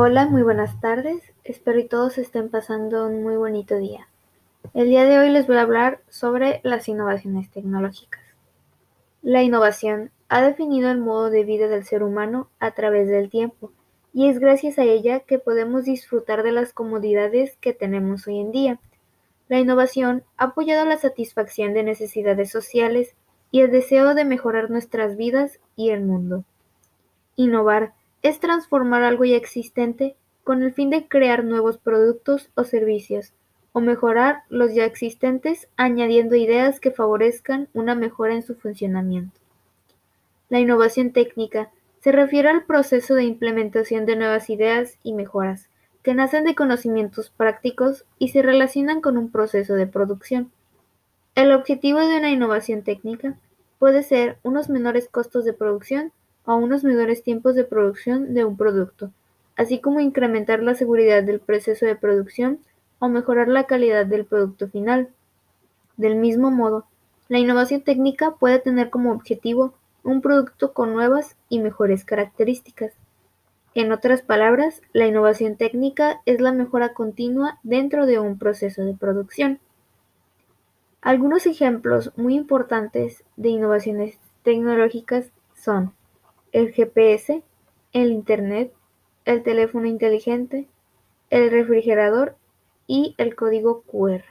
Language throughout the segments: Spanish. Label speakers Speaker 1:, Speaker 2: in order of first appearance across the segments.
Speaker 1: Hola, muy buenas tardes. Espero y todos estén pasando un muy bonito día. El día de hoy les voy a hablar sobre las innovaciones tecnológicas. La innovación ha definido el modo de vida del ser humano a través del tiempo y es gracias a ella que podemos disfrutar de las comodidades que tenemos hoy en día. La innovación ha apoyado la satisfacción de necesidades sociales y el deseo de mejorar nuestras vidas y el mundo. Innovar es transformar algo ya existente con el fin de crear nuevos productos o servicios, o mejorar los ya existentes añadiendo ideas que favorezcan una mejora en su funcionamiento. La innovación técnica se refiere al proceso de implementación de nuevas ideas y mejoras, que nacen de conocimientos prácticos y se relacionan con un proceso de producción. El objetivo de una innovación técnica puede ser unos menores costos de producción a unos menores tiempos de producción de un producto, así como incrementar la seguridad del proceso de producción o mejorar la calidad del producto final. Del mismo modo, la innovación técnica puede tener como objetivo un producto con nuevas y mejores características. En otras palabras, la innovación técnica es la mejora continua dentro de un proceso de producción. Algunos ejemplos muy importantes de innovaciones tecnológicas son el GPS, el Internet, el teléfono inteligente, el refrigerador y el código QR.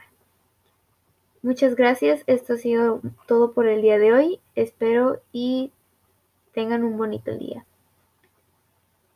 Speaker 1: Muchas gracias, esto ha sido todo por el día de hoy. Espero y tengan un bonito día.